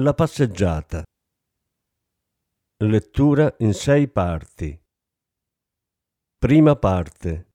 La passeggiata. Lettura in sei parti. Prima parte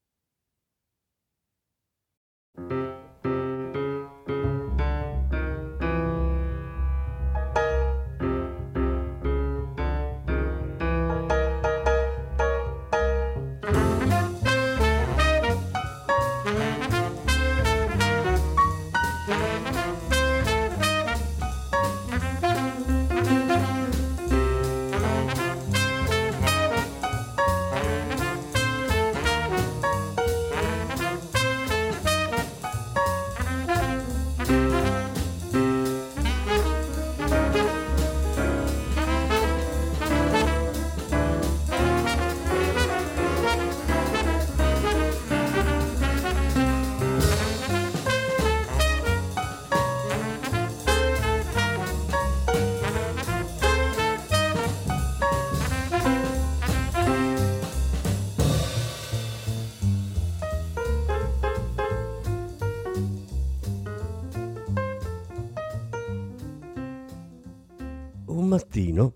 mattino,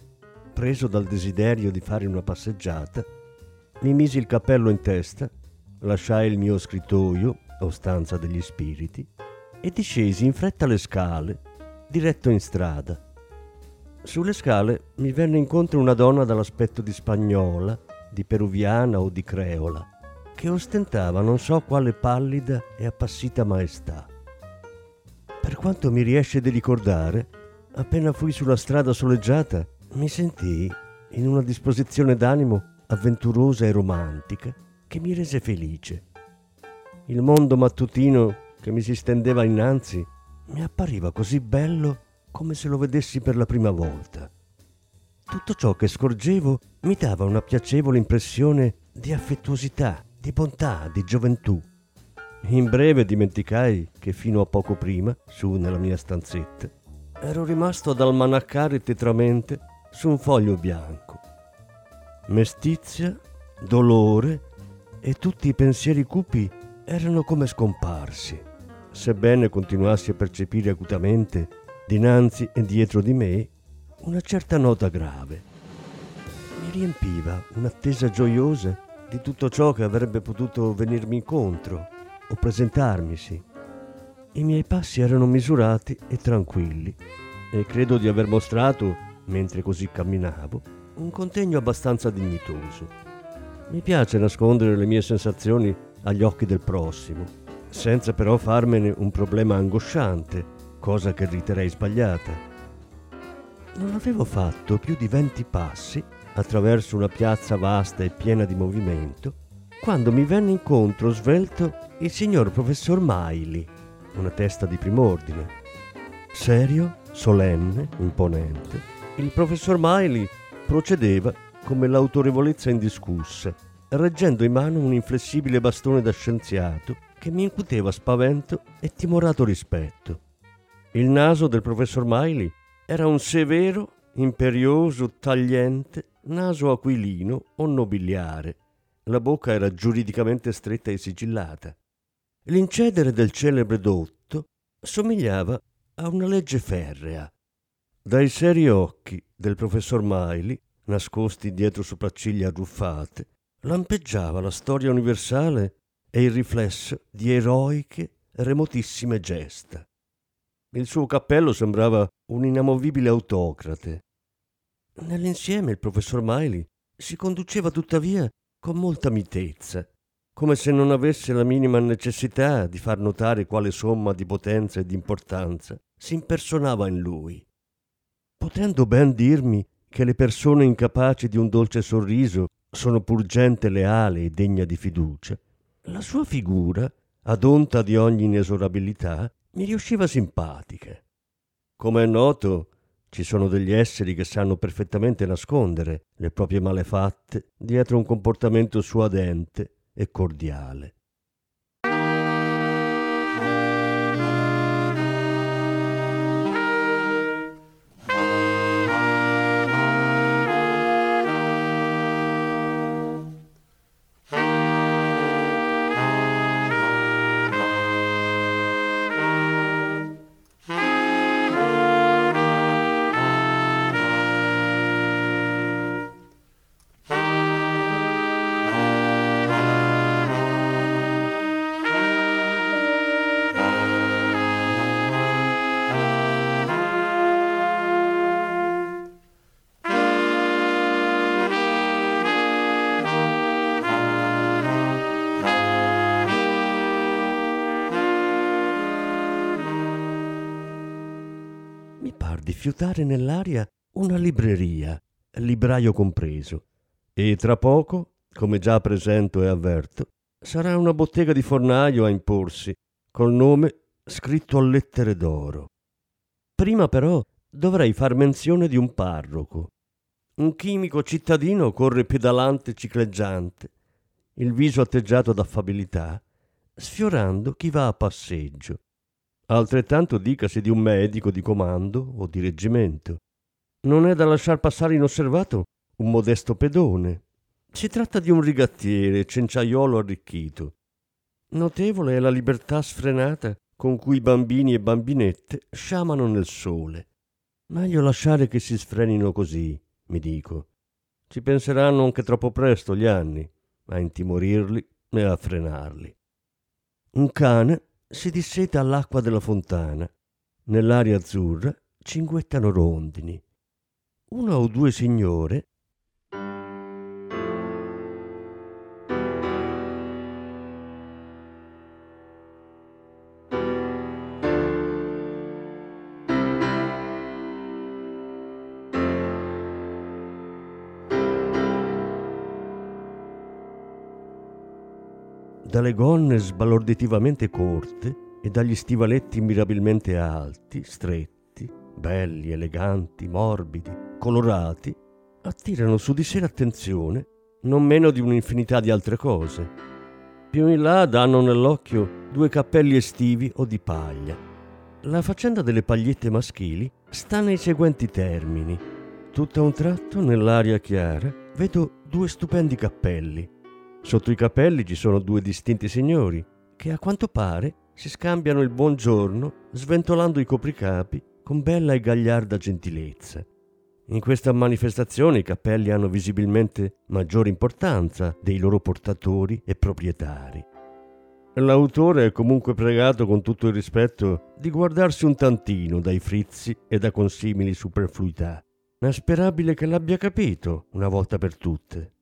preso dal desiderio di fare una passeggiata, mi misi il cappello in testa, lasciai il mio scrittoio o stanza degli spiriti e discesi in fretta le scale, diretto in strada. Sulle scale mi venne incontro una donna dall'aspetto di spagnola, di peruviana o di creola, che ostentava non so quale pallida e appassita maestà. Per quanto mi riesce di ricordare, appena fui sulla strada soleggiata, mi sentii in una disposizione d'animo avventurosa e romantica che mi rese felice. Il mondo mattutino che mi si stendeva innanzi mi appariva così bello come se lo vedessi per la prima volta. Tutto ciò che scorgevo mi dava una piacevole impressione di affettuosità, di bontà, di gioventù. In breve dimenticai che fino a poco prima, su nella mia stanzetta, ero rimasto ad almanaccare tetramente su un foglio bianco. Mestizia, dolore e tutti i pensieri cupi erano come scomparsi, sebbene continuassi a percepire acutamente, dinanzi e dietro di me, una certa nota grave. Mi riempiva un'attesa gioiosa di tutto ciò che avrebbe potuto venirmi incontro o presentarmisi. I miei passi erano misurati e tranquilli e credo di aver mostrato, mentre così camminavo, un contegno abbastanza dignitoso. Mi piace nascondere le mie sensazioni agli occhi del prossimo, senza però farmene un problema angosciante, cosa che riterrei sbagliata. Non avevo fatto più di venti passi attraverso una piazza vasta e piena di movimento, quando mi venne incontro svelto il signor professor Miley, una testa di prim'ordine. Serio, solenne, imponente, il professor Miley procedeva come l'autorevolezza indiscussa, reggendo in mano un inflessibile bastone da scienziato che mi incuteva spavento e timorato rispetto. Il naso del professor Miley era un severo, imperioso, tagliente naso aquilino o nobiliare. La bocca era giuridicamente stretta e sigillata. L'incedere del celebre dotto somigliava a una legge ferrea. Dai seri occhi del professor Miley, nascosti dietro sopracciglia arruffate, lampeggiava la storia universale e il riflesso di eroiche, remotissime gesta. Il suo cappello sembrava un inamovibile autocrate. Nell'insieme il professor Miley si conduceva tuttavia con molta mitezza, come se non avesse la minima necessità di far notare quale somma di potenza e di importanza si impersonava in lui. Potendo ben dirmi che le persone incapaci di un dolce sorriso sono pur gente leale e degna di fiducia, la sua figura, adonta di ogni inesorabilità, mi riusciva simpatica. Come è noto, ci sono degli esseri che sanno perfettamente nascondere le proprie malefatte dietro un comportamento suadente e cordiale. Di fiutare nell'aria una libreria, libraio compreso, e tra poco, come già presento e avverto, sarà una bottega di fornaio a imporsi, col nome scritto a lettere d'oro. Prima però dovrei far menzione di un parroco. Un chimico cittadino corre pedalante cicleggiante, il viso atteggiato d'affabilità, sfiorando chi va a passeggio. Altrettanto dicasi di un medico di comando o di reggimento. Non è da lasciar passare inosservato un modesto pedone. Si tratta di un rigattiere, cenciaiolo arricchito. Notevole è la libertà sfrenata con cui bambini e bambinette sciamano nel sole. Meglio lasciare che si sfrenino così, mi dico. Ci penseranno anche troppo presto gli anni a intimorirli e a frenarli. Un cane si disseta all'acqua della fontana. Nell'aria azzurra cinguettano rondini. Una o due signore dalle gonne sbalorditivamente corte e dagli stivaletti mirabilmente alti, stretti, belli, eleganti, morbidi, colorati, attirano su di sé l'attenzione non meno di un'infinità di altre cose. Più in là danno nell'occhio due cappelli estivi o di paglia. La faccenda delle pagliette maschili sta nei seguenti termini. Tutto a un tratto, nell'aria chiara, vedo due stupendi cappelli, Sotto i capelli ci sono due distinti signori che a quanto pare si scambiano il buongiorno sventolando i copricapi con bella e gagliarda gentilezza. In questa manifestazione i cappelli hanno visibilmente maggiore importanza dei loro portatori e proprietari. L'autore è comunque pregato con tutto il rispetto di guardarsi un tantino dai frizzi e da consimili superfluità. È sperabile che l'abbia capito una volta per tutte.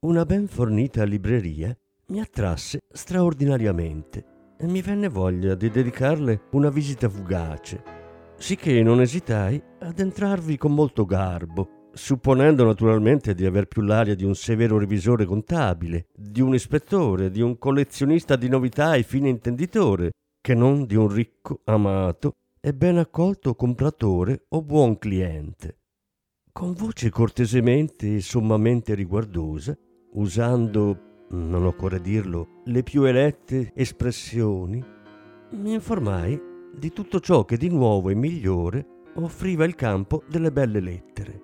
Una ben fornita libreria mi attrasse straordinariamente e mi venne voglia di dedicarle una visita fugace, sicché non esitai ad entrarvi con molto garbo, supponendo naturalmente di aver più l'aria di un severo revisore contabile, di un ispettore, di un collezionista di novità e fine intenditore, che non di un ricco, amato e ben accolto compratore o buon cliente. Con voce cortesemente e sommamente riguardosa, usando, non occorre dirlo, le più elette espressioni, mi informai di tutto ciò che di nuovo e migliore offriva il campo delle belle lettere.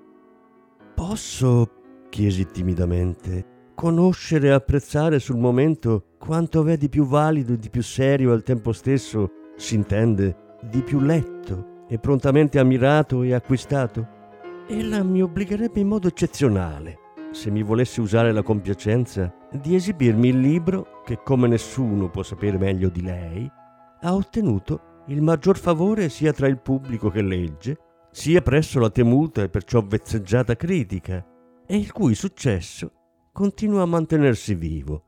Posso, chiesi timidamente, conoscere e apprezzare sul momento quanto v'è di più valido e di più serio al tempo stesso, si intende, di più letto e prontamente ammirato e acquistato? Ella mi obbligherebbe in modo eccezionale se mi volesse usare la compiacenza di esibirmi il libro che, come nessuno può sapere meglio di lei, ha ottenuto il maggior favore sia tra il pubblico che legge, sia presso la temuta e perciò vezzeggiata critica, e il cui successo continua a mantenersi vivo.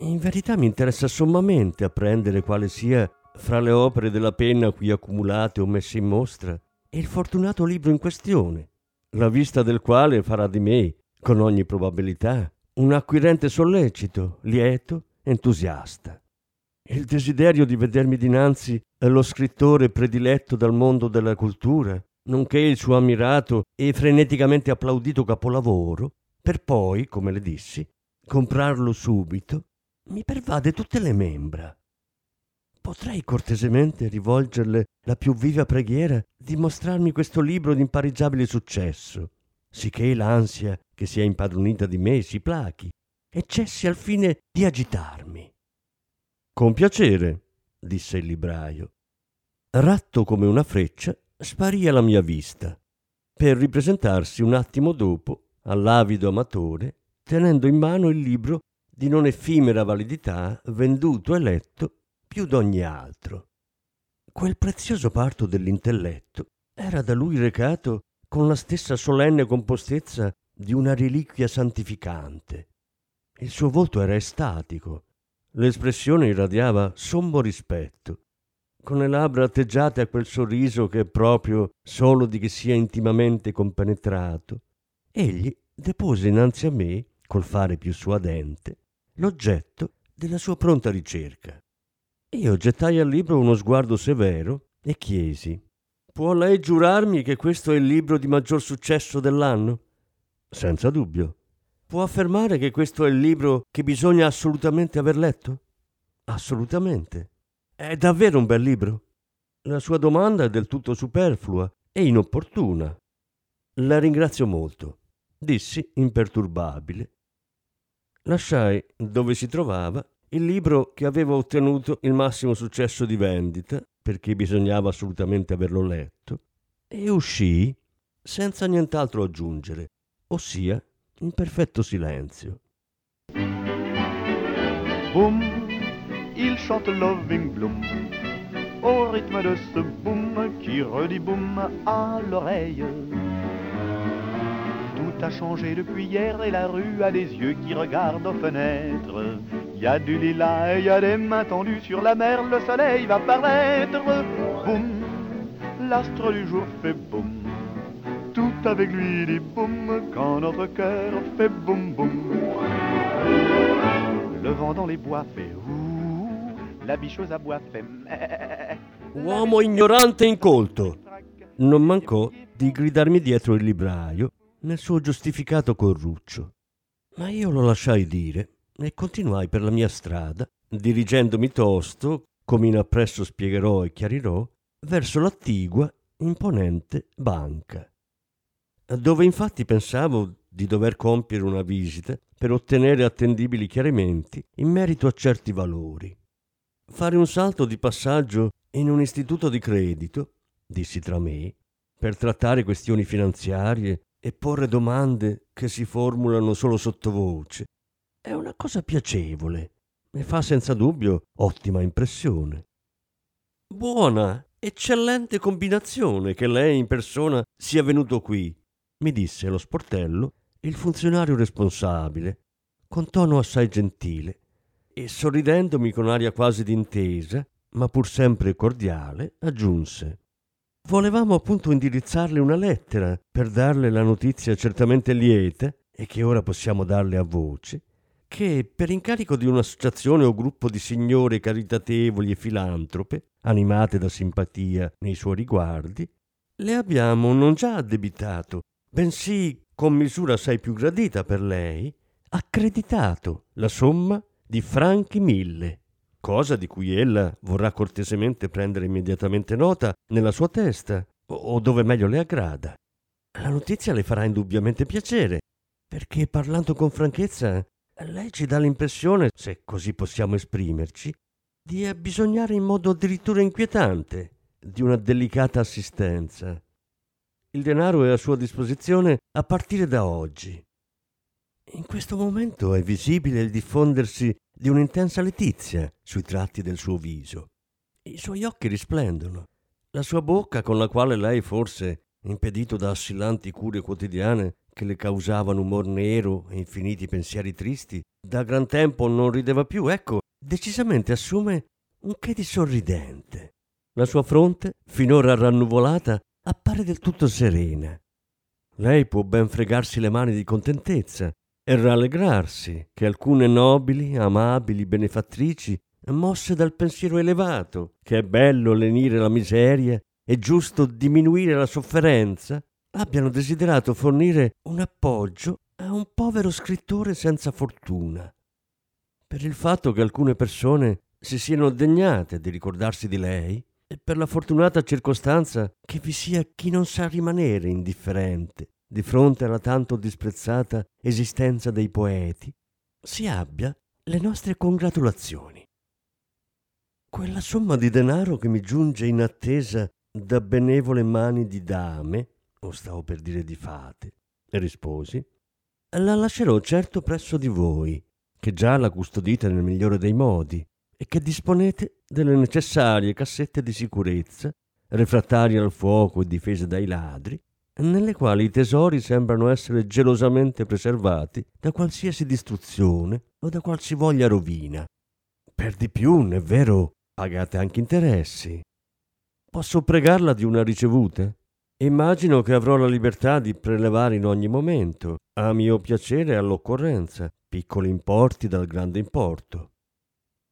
In verità mi interessa sommamente apprendere quale sia, fra le opere della penna qui accumulate o messe in mostra, il fortunato libro in questione, la vista del quale farà di me con ogni probabilità, un acquirente sollecito, lieto, entusiasta. Il desiderio di vedermi dinanzi allo scrittore prediletto dal mondo della cultura, nonché il suo ammirato e freneticamente applaudito capolavoro, per poi, come le dissi, comprarlo subito, mi pervade tutte le membra. Potrei cortesemente rivolgerle la più viva preghiera di mostrarmi questo libro di impareggiabile successo, sicché l'ansia che si è impadronita di me si plachi e cessi al fine di agitarmi. Con piacere, disse il libraio. Ratto come una freccia, sparì alla mia vista, per ripresentarsi un attimo dopo all'avido amatore, tenendo in mano il libro di non effimera validità, venduto e letto più d'ogni altro. Quel prezioso parto dell'intelletto era da lui recato con la stessa solenne compostezza di una reliquia santificante. Il suo volto era estatico, l'espressione irradiava sommo rispetto, con le labbra atteggiate a quel sorriso che è proprio solo di chi sia intimamente compenetrato. Egli depose innanzi a me, col fare più suadente, l'oggetto della sua pronta ricerca. Io gettai al libro uno sguardo severo e chiesi Può lei giurarmi che questo è il libro di maggior successo dell'anno? Senza dubbio. Può affermare che questo è il libro che bisogna assolutamente aver letto? Assolutamente. È davvero un bel libro. La sua domanda è del tutto superflua e inopportuna. La ringrazio molto, dissi imperturbabile. Lasciai dove si trovava il libro che aveva ottenuto il massimo successo di vendita, perché bisognava assolutamente averlo letto, e uscii senza nient'altro aggiungere, ossia in perfetto silenzio. Boum, il chante Loving Bloom au rythme de ce boum qui redit boum à l'oreille. Tout a changé depuis hier et la rue a des yeux qui regardent aux fenêtres. Il y a du lilas et il y a des mains tendues sur la mer, le soleil va paraître. Boum, l'astre du jour fait boum. Avec lui dit boum quand notre cœur fait boum boum. Le vent dans les bois fait ouh, la bicheuse à bois fait meh. Uomo ignorante e incolto. Non mancò di gridarmi dietro il libraio nel suo giustificato corruccio. Ma io lo lasciai dire e continuai per la mia strada, dirigendomi tosto, come in appresso spiegherò e chiarirò, verso l'attigua, imponente banca, dove infatti pensavo di dover compiere una visita per ottenere attendibili chiarimenti in merito a certi valori. Fare un salto di passaggio in un istituto di credito, dissi tra me, per trattare questioni finanziarie e porre domande che si formulano solo sottovoce, è una cosa piacevole e fa senza dubbio ottima impressione. Buona, eccellente combinazione che lei in persona sia venuto qui, mi disse lo sportello il funzionario responsabile, con tono assai gentile, e sorridendomi con aria quasi d'intesa, ma pur sempre cordiale, aggiunse Volevamo appunto indirizzarle una lettera per darle la notizia certamente lieta, e che ora possiamo darle a voce, che per incarico di un'associazione o gruppo di signore caritatevoli e filantrope, animate da simpatia nei suoi riguardi, le abbiamo non già addebitato, bensì con misura assai più gradita per lei, accreditato la somma di franchi mille, cosa di cui ella vorrà cortesemente prendere immediatamente nota nella sua testa, o dove meglio le aggrada. La notizia le farà indubbiamente piacere, perché parlando con franchezza, lei ci dà l'impressione, se così possiamo esprimerci, di abbisognare in modo addirittura inquietante di una delicata assistenza. Il denaro è a sua disposizione a partire da oggi. In questo momento è visibile il diffondersi di un'intensa letizia sui tratti del suo viso. I suoi occhi risplendono. La sua bocca, con la quale lei forse, impedito da assillanti cure quotidiane che le causavano umor nero e infiniti pensieri tristi, da gran tempo non rideva più, ecco, decisamente assume un che di sorridente. La sua fronte, finora rannuvolata, appare del tutto serena. Lei può ben fregarsi le mani di contentezza e rallegrarsi che alcune nobili, amabili benefattrici, mosse dal pensiero elevato, che è bello lenire la miseria, è giusto diminuire la sofferenza, abbiano desiderato fornire un appoggio a un povero scrittore senza fortuna. Per il fatto che alcune persone si siano degnate di ricordarsi di lei e per la fortunata circostanza che vi sia chi non sa rimanere indifferente di fronte alla tanto disprezzata esistenza dei poeti, si abbia le nostre congratulazioni. Quella somma di denaro che mi giunge in attesa da benevole mani di dame, o stavo per dire di fate, risposi, la lascerò certo presso di voi, che già la custodite nel migliore dei modi e che disponete delle necessarie cassette di sicurezza, refrattarie al fuoco e difese dai ladri, nelle quali i tesori sembrano essere gelosamente preservati da qualsiasi distruzione o da qualsivoglia rovina. Per di più, è vero, pagate anche interessi. Posso pregarla di una ricevuta? Immagino che avrò la libertà di prelevare in ogni momento, a mio piacere e all'occorrenza, piccoli importi dal grande importo.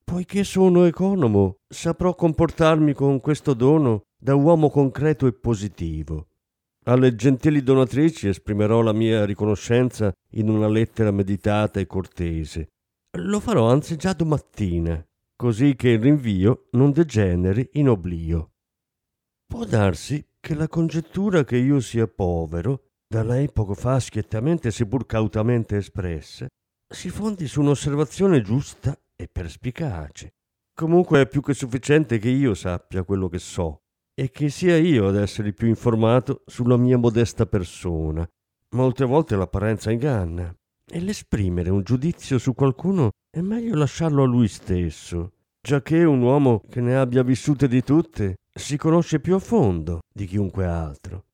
Poiché sono economo, saprò comportarmi con questo dono da uomo concreto e positivo alle gentili donatrici esprimerò la mia riconoscenza in una lettera meditata e cortese. Lo farò anzi già domattina, così che il rinvio non degeneri in oblio. Può darsi che la congettura che io sia povero, da lei poco fa schiettamente seppur cautamente espressa, si fondi su un'osservazione giusta e perspicace. Comunque è più che sufficiente che io sappia quello che so e che sia io ad essere più informato sulla mia modesta persona. Molte volte l'apparenza inganna e l'esprimere un giudizio su qualcuno è meglio lasciarlo a lui stesso, giacché un uomo che ne abbia vissute di tutte si conosce più a fondo di chiunque altro.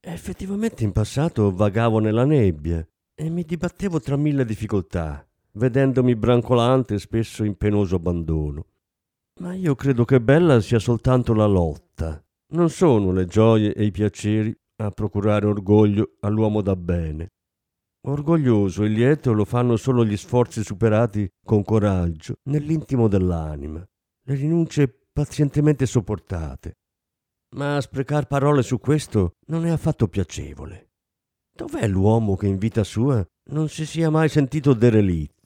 Effettivamente in passato vagavo nella nebbia e mi dibattevo tra mille difficoltà, vedendomi brancolante e spesso in penoso abbandono. Ma io credo che bella sia soltanto la lotta. Non sono le gioie e i piaceri a procurare orgoglio all'uomo da bene. Orgoglioso e lieto lo fanno solo gli sforzi superati con coraggio nell'intimo dell'anima, le rinunce pazientemente sopportate. Ma sprecar parole su questo non è affatto piacevole. Dov'è l'uomo che in vita sua non si sia mai sentito derelitto?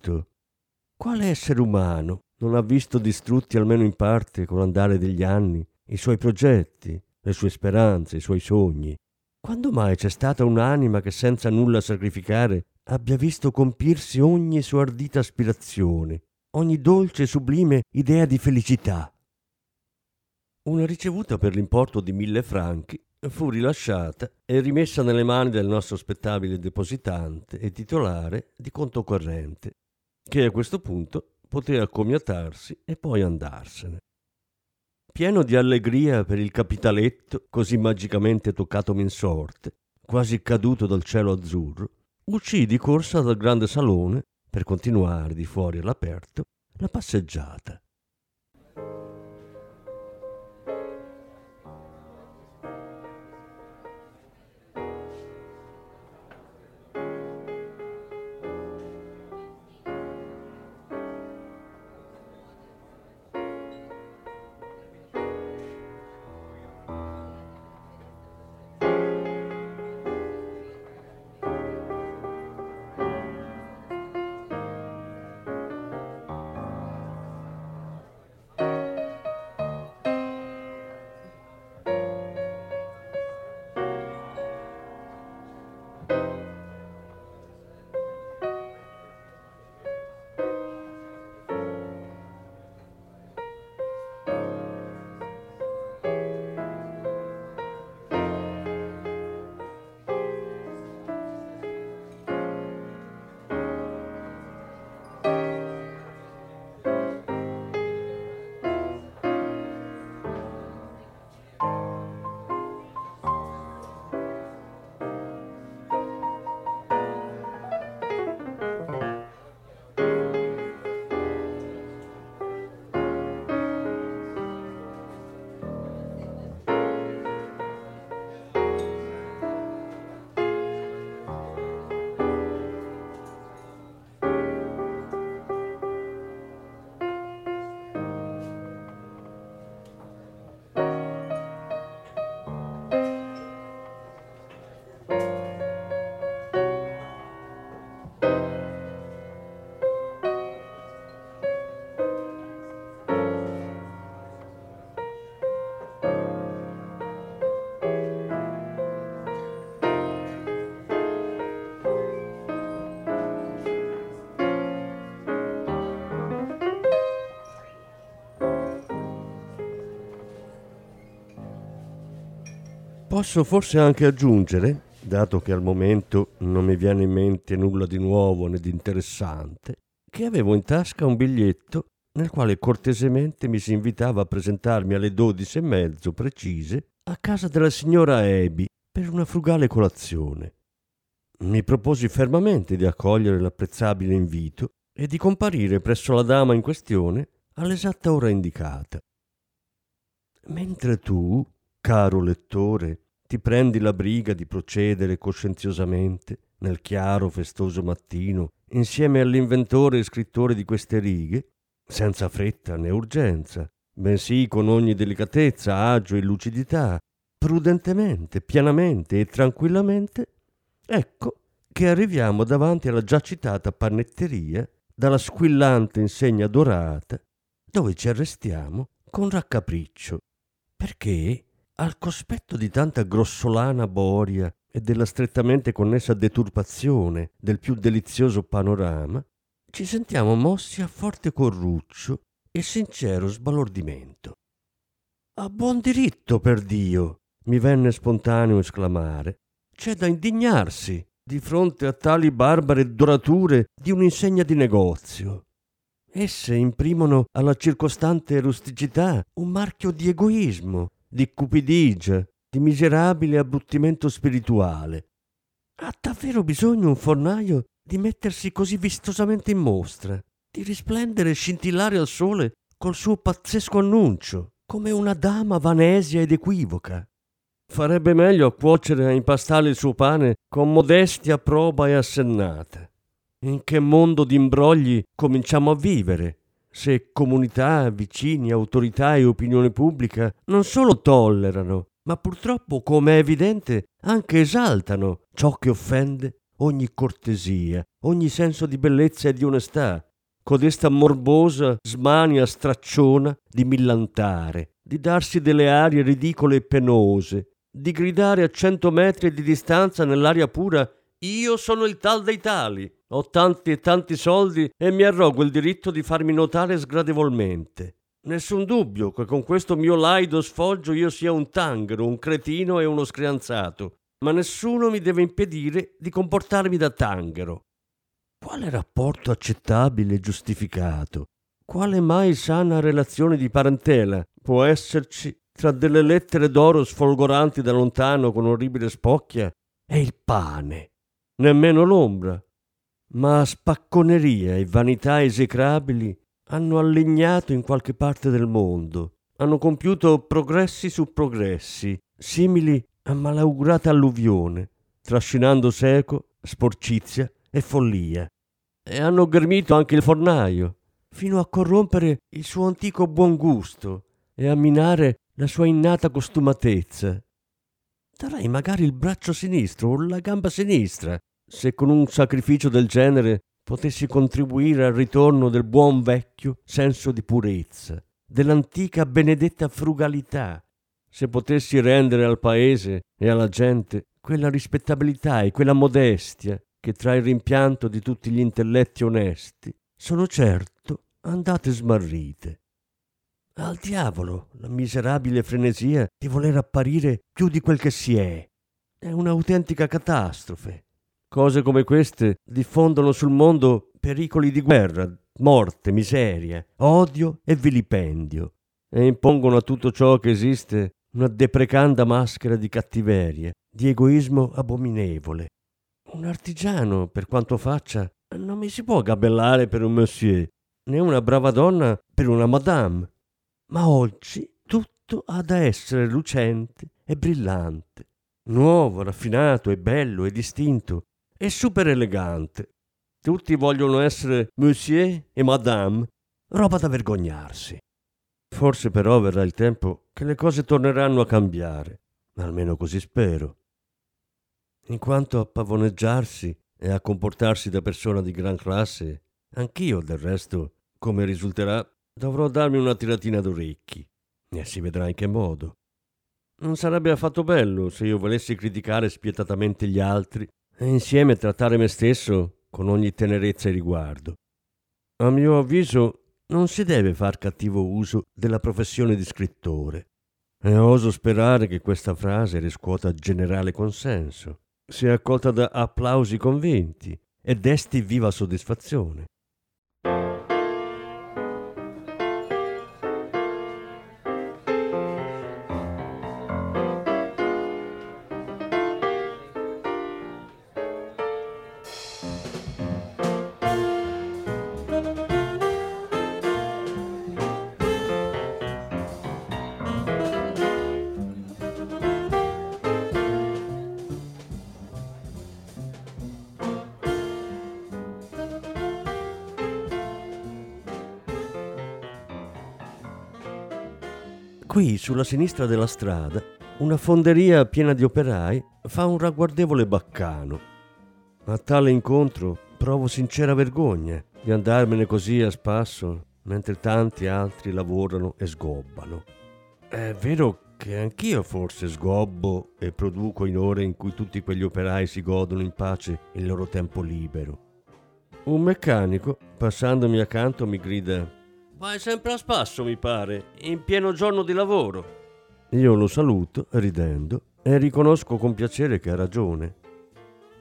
Quale essere umano non ha visto distrutti almeno in parte con l'andare degli anni i suoi progetti, le sue speranze, i suoi sogni. Quando mai c'è stata un'anima che senza nulla sacrificare abbia visto compirsi ogni sua ardita aspirazione, ogni dolce e sublime idea di felicità? Una ricevuta per l'importo di mille franchi fu rilasciata e rimessa nelle mani del nostro spettabile depositante e titolare di conto corrente, che a questo punto poté accomiatarsi e poi andarsene. Pieno di allegria per il capitaletto così magicamente toccatomi in sorte, quasi caduto dal cielo azzurro, uscii di corsa dal grande salone per continuare di fuori all'aperto la passeggiata. Posso forse anche aggiungere, dato che al momento non mi viene in mente nulla di nuovo né di interessante, che avevo in tasca un biglietto nel quale cortesemente mi si invitava a presentarmi alle dodici e mezzo precise a casa della signora Abby per una frugale colazione. Mi proposi fermamente di accogliere l'apprezzabile invito e di comparire presso la dama in questione all'esatta ora indicata. Mentre tu, caro lettore, ti prendi la briga di procedere coscienziosamente nel chiaro festoso mattino insieme all'inventore e scrittore di queste righe, senza fretta né urgenza, bensì con ogni delicatezza, agio e lucidità, prudentemente, pianamente e tranquillamente, ecco che arriviamo davanti alla già citata panetteria dalla squillante insegna dorata, dove ci arrestiamo con raccapriccio, perché al cospetto di tanta grossolana boria e della strettamente connessa deturpazione del più delizioso panorama, ci sentiamo mossi a forte corruccio e sincero sbalordimento. A buon diritto, per Dio, mi venne spontaneo esclamare. C'è da indignarsi di fronte a tali barbare dorature di un'insegna di negozio. Esse imprimono alla circostante rusticità un marchio di egoismo, di cupidigia, di miserabile abbruttimento spirituale. Ha davvero bisogno un fornaio di mettersi così vistosamente in mostra, di risplendere e scintillare al sole col suo pazzesco annuncio, come una dama vanesia ed equivoca. Farebbe meglio a cuocere e impastare il suo pane con modestia proba e assennata. In che mondo di imbrogli cominciamo a vivere, se comunità, vicini, autorità e opinione pubblica non solo tollerano, ma purtroppo, come è evidente, anche esaltano ciò che offende ogni cortesia, ogni senso di bellezza e di onestà, codesta morbosa smania stracciona di millantare, di darsi delle arie ridicole e penose, di gridare a cento metri di distanza nell'aria pura io sono il tal dei tali, ho tanti e tanti soldi e mi arrogo il diritto di farmi notare sgradevolmente. Nessun dubbio che con questo mio laido sfoggio io sia un tanghero, un cretino e uno screanzato, ma nessuno mi deve impedire di comportarmi da tanghero. Quale rapporto accettabile e giustificato? Quale mai sana relazione di parentela può esserci tra delle lettere d'oro sfolgoranti da lontano con orribile spocchia e il pane? Nemmeno l'ombra. Ma spacconeria e vanità esecrabili hanno allegnato in qualche parte del mondo, hanno compiuto progressi su progressi, simili a malaugurata alluvione, trascinando seco, sporcizia e follia. E hanno ghermito anche il fornaio, fino a corrompere il suo antico buon gusto e a minare la sua innata costumatezza. Darei magari il braccio sinistro o la gamba sinistra se con un sacrificio del genere potessi contribuire al ritorno del buon vecchio senso di purezza, dell'antica benedetta frugalità, se potessi rendere al paese e alla gente quella rispettabilità e quella modestia che tra il rimpianto di tutti gli intelletti onesti sono certo andate smarrite. Al diavolo la miserabile frenesia di voler apparire più di quel che si è. È un'autentica catastrofe. Cose come queste diffondono sul mondo pericoli di guerra, morte, miseria, odio e vilipendio e impongono a tutto ciò che esiste una deprecanda maschera di cattiveria, di egoismo abominevole. Un artigiano, per quanto faccia, non mi si può gabellare per un monsieur, né una brava donna per una madame. Ma oggi tutto ha da essere lucente e brillante, nuovo, raffinato e bello e distinto, è super elegante. Tutti vogliono essere monsieur e madame, roba da vergognarsi. Forse però verrà il tempo che le cose torneranno a cambiare, almeno così spero. In quanto a pavoneggiarsi e a comportarsi da persona di gran classe, anch'io del resto, come risulterà, dovrò darmi una tiratina d'orecchi e si vedrà in che modo. Non sarebbe affatto bello se io volessi criticare spietatamente gli altri e insieme trattare me stesso con ogni tenerezza e riguardo. A mio avviso non si deve far cattivo uso della professione di scrittore. E oso sperare che questa frase riscuota generale consenso, sia accolta da applausi convinti e desti viva soddisfazione. Qui, sulla sinistra della strada, una fonderia piena di operai fa un ragguardevole baccano. A tale incontro provo sincera vergogna di andarmene così a spasso mentre tanti altri lavorano e sgobbano. È vero che anch'io forse sgobbo e produco in ore in cui tutti quegli operai si godono in pace il loro tempo libero. Un meccanico, passandomi accanto, mi grida Vai sempre a spasso, mi pare, in pieno giorno di lavoro. Io lo saluto, ridendo, e riconosco con piacere che ha ragione.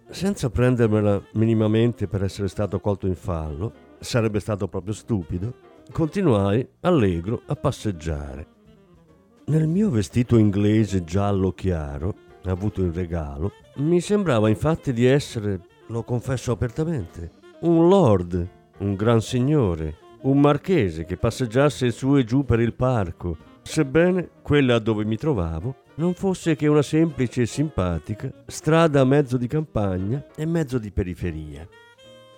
Senza prendermela minimamente per essere stato colto in fallo, sarebbe stato proprio stupido, continuai, allegro, a passeggiare. Nel mio vestito inglese giallo chiaro, avuto in regalo, mi sembrava infatti di essere, lo confesso apertamente, un lord, un gran signore, un marchese che passeggiasse su e giù per il parco, sebbene quella dove mi trovavo non fosse che una semplice e simpatica strada a mezzo di campagna e mezzo di periferia.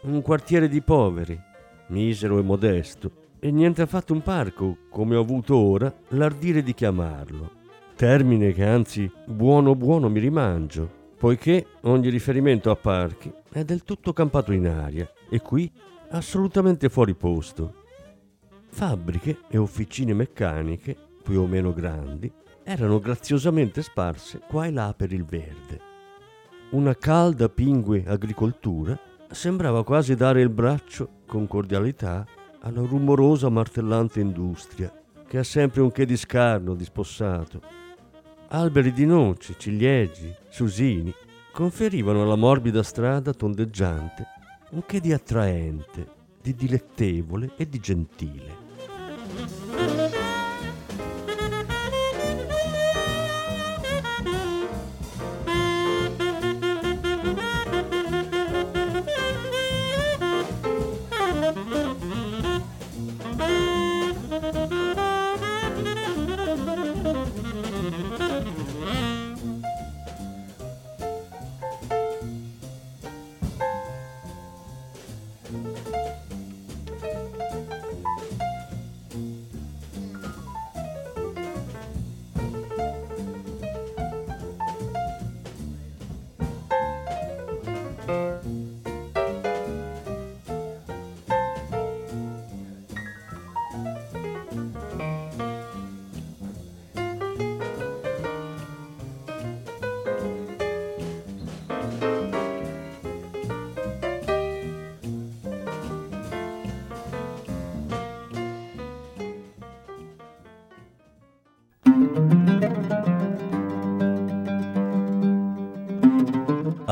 Un quartiere di poveri, misero e modesto, e niente affatto un parco, come ho avuto ora l'ardire di chiamarlo. Termine che anzi buono buono mi rimangio, poiché ogni riferimento a parchi è del tutto campato in aria e qui assolutamente fuori posto. Fabbriche e officine meccaniche, più o meno grandi, erano graziosamente sparse qua e là per il verde. Una calda pingue agricoltura sembrava quasi dare il braccio con cordialità alla rumorosa martellante industria che ha sempre un che di scarno, di spossato. Alberi di noci, ciliegi, susini conferivano alla morbida strada tondeggiante un che di attraente, di dilettevole e di gentile.